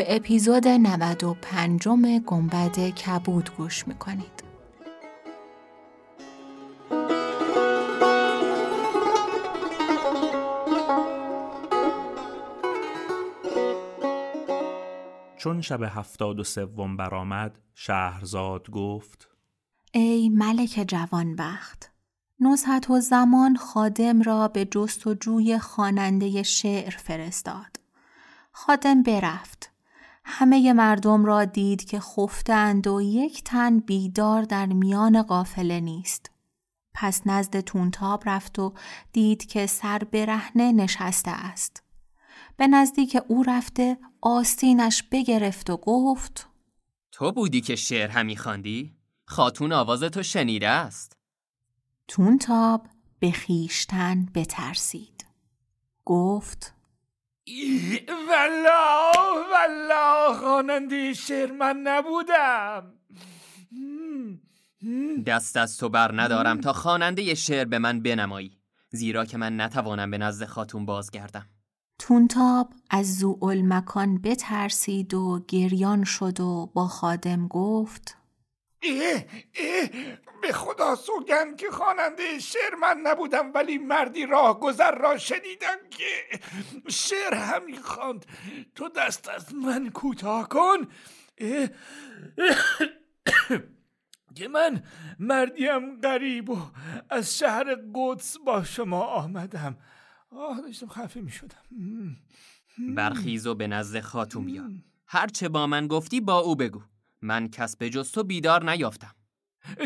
به اپیزود 95 گنبد کبود گوش می‌کنید. چون شب هفتاد و سوم برآمد شهرزاد گفت ای ملک جوانبخت نزهت و زمان خادم را به جستجوی خواننده شعر فرستاد. خادم برفت. همه مردم را دید که خفتند و یک تن بیدار در میان قافله نیست. پس نزد تونتاب رفت و دید که سر برهنه نشسته است. به نزدیک او رفته آستینش بگرفت و گفت تو بودی که شعر همی خواندی؟ خاتون آواز تو شنیده است. تونتاب به خیشتن بترسید. گفت والله والله خواننده شعر من نبودم. دست از تو بر ندارم تا خواننده شعر به من بنمایی. زیرا که من نتوانم به نزد خاتون بازگردم. تونتاب از زوال مکان بترسید و گریان شد و با خادم گفت اه اه به خدا سوگند که خواننده شعر من نبودم ولی مردی راه گذر را شنیدم که شعر همی خواند. تو دست از من کوتاه کن. که من مردیم غریب و از شهر قدس با شما آمدم. آه داشتم خفه می شدم برخیز و به نزد خاتون بیا. هرچه با من گفتی با او بگو. من کس به جز تو بیدار نیافتم.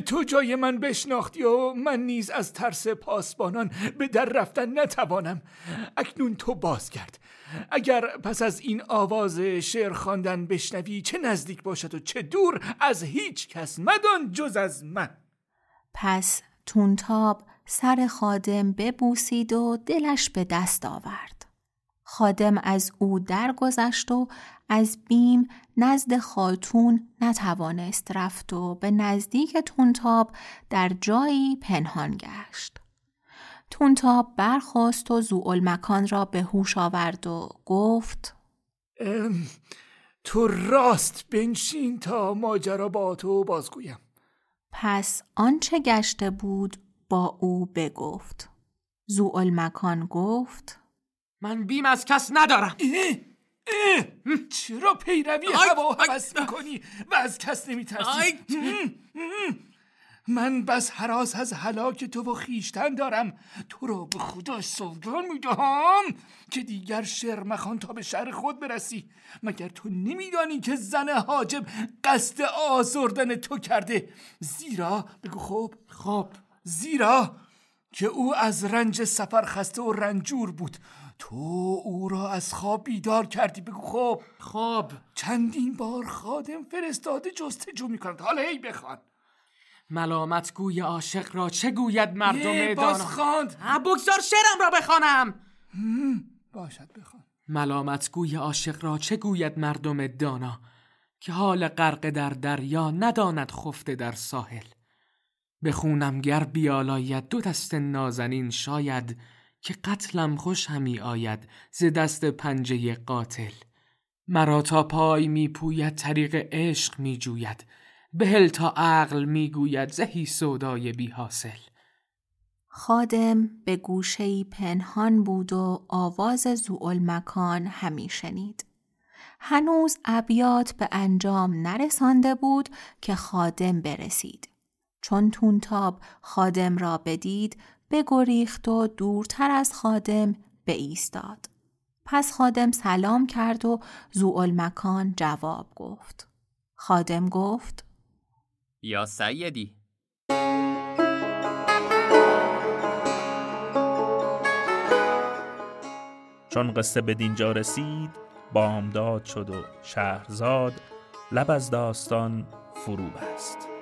تو جای من بشناختی و من نیز از ترس پاسبانان به در رفتن نتوانم. اکنون تو بازگرد. اگر پس از این آواز شعر خواندن بشنوی چه نزدیک باشد و چه دور از هیچ کس مدان جز از من. پس تونتاب سر خادم ببوسید و دلش به دست آورد. خادم از او درگذشت و از بیم نزد خاتون نتوانست رفت و به نزدیک تونتاب در جایی پنهان گشت. تونتاب برخواست و زوال مکان را به هوش آورد و گفت تو راست بنشین تا ماجرا با تو بازگویم پس آنچه گشته بود با او بگفت زوال مکان گفت من بیم از کس ندارم. چرا پیروی هوا حوث می‌کنی و از کس نمیترسی؟ من بس حراس از هلاک تو و خیشتن دارم. تو را به خدا سوگان می‌دهم که دیگر شعر مخان تا به شهر خود برسی. مگر تو نمیدانی که زن حاجب قصد آزردن تو کرده؟ زیرا بگو خوب. خوب زیرا که او از رنج سفر خسته و رنجور بود. تو او را از خواب بیدار کردی بگو خوب خواب چندین بار خادم فرستاده جستجو می‌کند. حالا هی بخوان. ملامت گوی عاشق را چه گوید مردم باز خواند بگذار شعرم را بخوانم. باشد بخوان. ملامت گوی عاشق را چه گوید مردم دانا؟ که حال غرق در دریا نداند خفته در ساحل. بخونم گر بیالاید دو دست نازنین شاید که قتلم خوش همی آید ز دست پنجه قاتل مرا تا پای می پوید طریق عشق می جوید بهل تا عقل می گوید زهی سودای بی حاصل خادم به گوشهی پنهان بود و آواز زوال مکان همی شنید. هنوز ابیات به انجام نرسانده بود که خادم برسید. چون تونتاب خادم را بدید بگریخت و دورتر از خادم به ایستاد. پس خادم سلام کرد و زوال مکان جواب گفت. خادم گفت یا سیدی چون قصه به دینجا رسید بامداد شد و شهرزاد لب از داستان فرو بست